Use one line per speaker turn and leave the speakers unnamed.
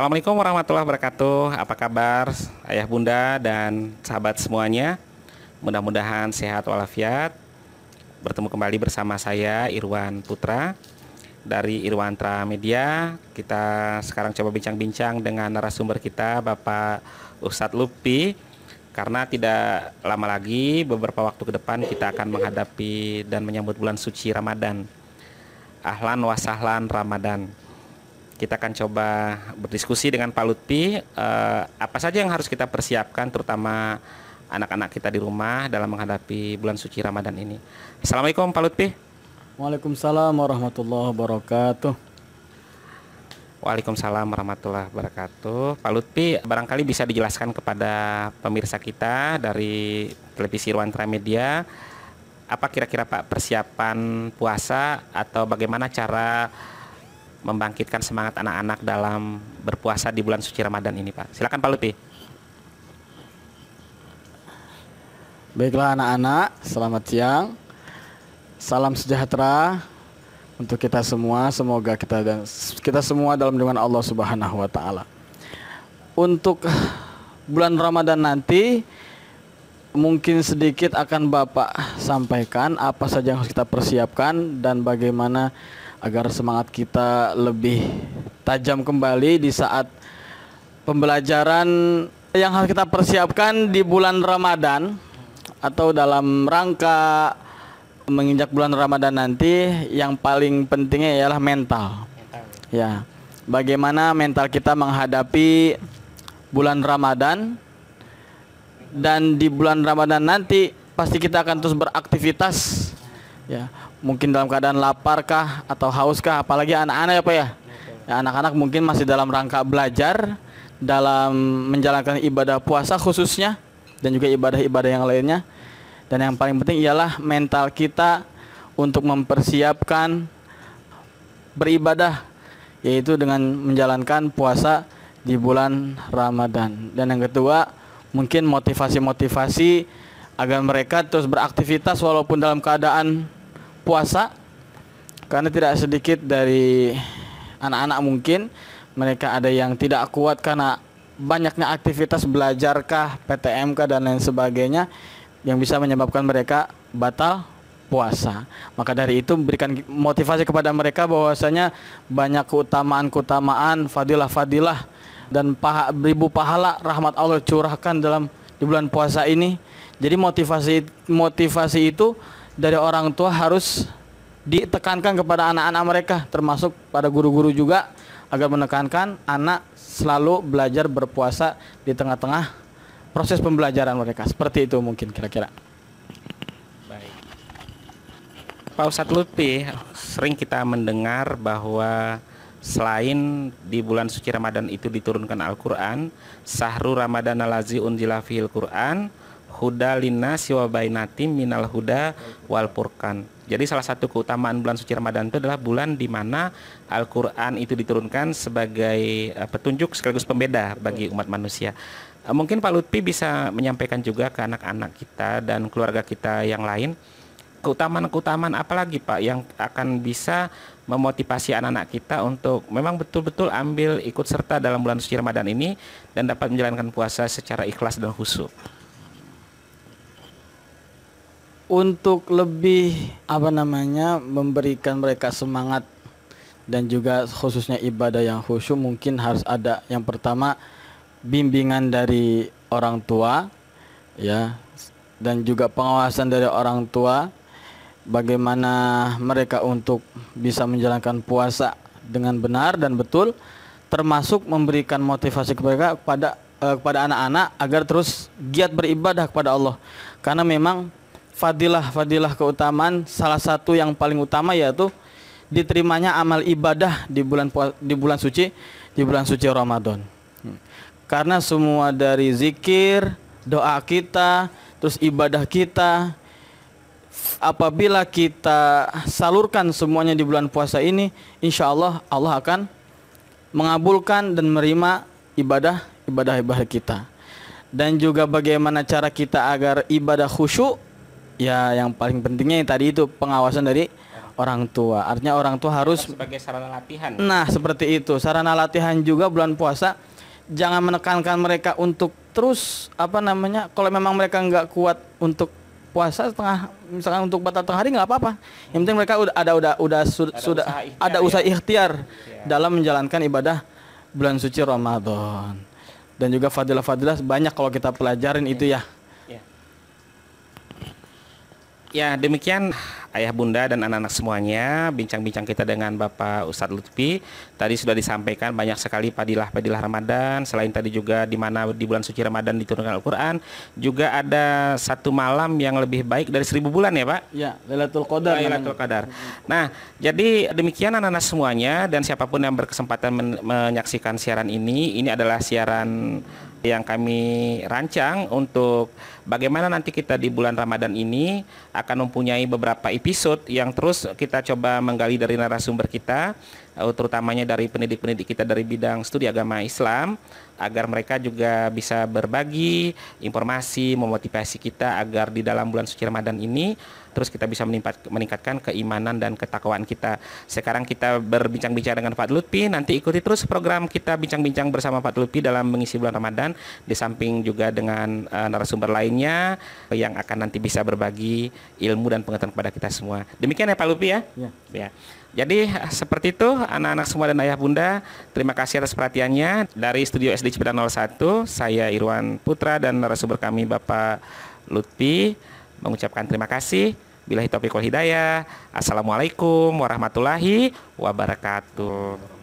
Assalamualaikum warahmatullahi wabarakatuh. Apa kabar ayah bunda dan sahabat semuanya? Mudah-mudahan sehat walafiat. Bertemu kembali bersama saya Irwan Putra dari Irwantra Media. Kita sekarang coba bincang-bincang dengan narasumber kita Bapak Ustadz Lupi karena tidak lama lagi beberapa waktu ke depan kita akan menghadapi dan menyambut bulan suci Ramadan. Ahlan wasahlan Ramadan kita akan coba berdiskusi dengan Pak Lutfi uh, apa saja yang harus kita persiapkan terutama anak-anak kita di rumah dalam menghadapi bulan suci Ramadan ini. Assalamualaikum Pak Lutfi.
Waalaikumsalam warahmatullahi wabarakatuh.
Waalaikumsalam warahmatullahi wabarakatuh. Pak Lutfi, barangkali bisa dijelaskan kepada pemirsa kita dari televisi Ruantra Media apa kira-kira Pak persiapan puasa atau bagaimana cara membangkitkan semangat anak-anak dalam berpuasa di bulan suci Ramadan ini, Pak. Silakan Pak Lutfi.
Baiklah anak-anak, selamat siang. Salam sejahtera untuk kita semua. Semoga kita dan kita semua dalam lindungan Allah Subhanahu wa taala. Untuk bulan Ramadan nanti mungkin sedikit akan Bapak sampaikan apa saja yang harus kita persiapkan dan bagaimana agar semangat kita lebih tajam kembali di saat pembelajaran yang harus kita persiapkan di bulan Ramadan atau dalam rangka menginjak bulan Ramadan nanti yang paling pentingnya ialah mental. Ya. Bagaimana mental kita menghadapi bulan Ramadan dan di bulan Ramadan nanti pasti kita akan terus beraktivitas ya mungkin dalam keadaan lapar kah atau haus kah apalagi anak-anak ya Pak ya. ya anak-anak mungkin masih dalam rangka belajar dalam menjalankan ibadah puasa khususnya dan juga ibadah-ibadah yang lainnya. Dan yang paling penting ialah mental kita untuk mempersiapkan beribadah yaitu dengan menjalankan puasa di bulan Ramadan. Dan yang kedua mungkin motivasi-motivasi agar mereka terus beraktivitas walaupun dalam keadaan puasa karena tidak sedikit dari anak-anak mungkin mereka ada yang tidak kuat karena banyaknya aktivitas belajarkah, PTMK dan lain sebagainya yang bisa menyebabkan mereka batal puasa. Maka dari itu berikan motivasi kepada mereka bahwasanya banyak keutamaan-keutamaan, fadilah-fadilah dan paha, ribu pahala rahmat Allah curahkan dalam di bulan puasa ini. Jadi motivasi motivasi itu dari orang tua harus ditekankan kepada anak-anak mereka termasuk pada guru-guru juga agar menekankan anak selalu belajar berpuasa di tengah-tengah proses pembelajaran mereka. Seperti itu mungkin kira-kira.
Baik. Pak Ustadz Lutfi, sering kita mendengar bahwa selain di bulan suci Ramadan itu diturunkan Al-Quran, Sahru Ramadan alazi unjila fil Quran, huda lina siwa bainatim minal huda wal purkan. Jadi salah satu keutamaan bulan suci Ramadan itu adalah bulan di mana Al-Qur'an itu diturunkan sebagai uh, petunjuk sekaligus pembeda bagi umat manusia. Uh, mungkin Pak Lutfi bisa menyampaikan juga ke anak-anak kita dan keluarga kita yang lain keutamaan-keutamaan apa lagi Pak yang akan bisa memotivasi anak-anak kita untuk memang betul-betul ambil ikut serta dalam bulan suci Ramadan ini dan dapat menjalankan puasa secara ikhlas dan khusyuk.
Untuk lebih apa namanya memberikan mereka semangat dan juga khususnya ibadah yang khusyuk mungkin harus ada yang pertama bimbingan dari orang tua ya dan juga pengawasan dari orang tua bagaimana mereka untuk bisa menjalankan puasa dengan benar dan betul termasuk memberikan motivasi kepada kepada eh, kepada anak-anak agar terus giat beribadah kepada Allah. Karena memang fadilah-fadilah keutamaan salah satu yang paling utama yaitu diterimanya amal ibadah di bulan di bulan suci di bulan suci Ramadan. Hmm. Karena semua dari zikir, doa kita, terus ibadah kita apabila kita salurkan semuanya di bulan puasa ini, insya Allah Allah akan mengabulkan dan menerima ibadah ibadah ibadah kita. Dan juga bagaimana cara kita agar ibadah khusyuk ya yang paling pentingnya yang tadi itu pengawasan dari orang tua. Artinya orang tua harus
sebagai sarana latihan.
Nah, seperti itu. Sarana latihan juga bulan puasa jangan menekankan mereka untuk terus apa namanya kalau memang mereka nggak kuat untuk puasa setengah misalkan untuk batal tengah hari nggak apa-apa yang penting mereka udah ada udah udah su-
Ada
sudah
usaha ikhtiar
ada
ya.
usaha ikhtiar
Ya.
dalam menjalankan ibadah bulan suci Ramadan dan juga fadilah-fadilah banyak kalau kita pelajarin itu ya
Ya. Demikian ayah bunda dan anak-anak semuanya bincang-bincang kita dengan Bapak Ustadz Lutfi. Tadi sudah disampaikan banyak sekali padilah-padilah Ramadan. Selain tadi juga di mana di bulan suci Ramadan diturunkan Al-Quran, juga ada satu malam yang lebih baik dari seribu bulan ya Pak.
ya Lailatul Qadar
Lailatul Qadar. Nah, jadi demikian anak-anak semuanya dan siapa pun yang berkesempatan men- menyaksikan siaran ini, ini adalah siaran yang kami rancang untuk bagaimana nanti kita di bulan Ramadan ini akan mempunyai beberapa episode yang terus kita coba menggali dari narasumber kita terutamanya dari pendidik-pendidik kita dari bidang studi agama Islam agar mereka juga bisa berbagi informasi memotivasi kita agar di dalam bulan suci Ramadan ini terus kita bisa meningkatkan keimanan dan ketakwaan kita. Sekarang kita berbincang-bincang dengan Pak Lutfi, nanti ikuti terus program kita bincang-bincang bersama Pak Lutfi dalam mengisi bulan Ramadan di samping juga dengan eh, narasumber lainnya yang akan nanti bisa berbagi ilmu dan pengetahuan kepada kita semua. Demikian ya Pak Lutfi ya.
Ya.
Ya. Jadi seperti itu anak-anak semua dan ayah bunda, terima kasih atas perhatiannya dari studio SD Cipta 01. Saya Irwan Putra dan narasumber kami Bapak Lutfi mengucapkan terima kasih. Bila wal hidayah. Assalamualaikum warahmatullahi wabarakatuh.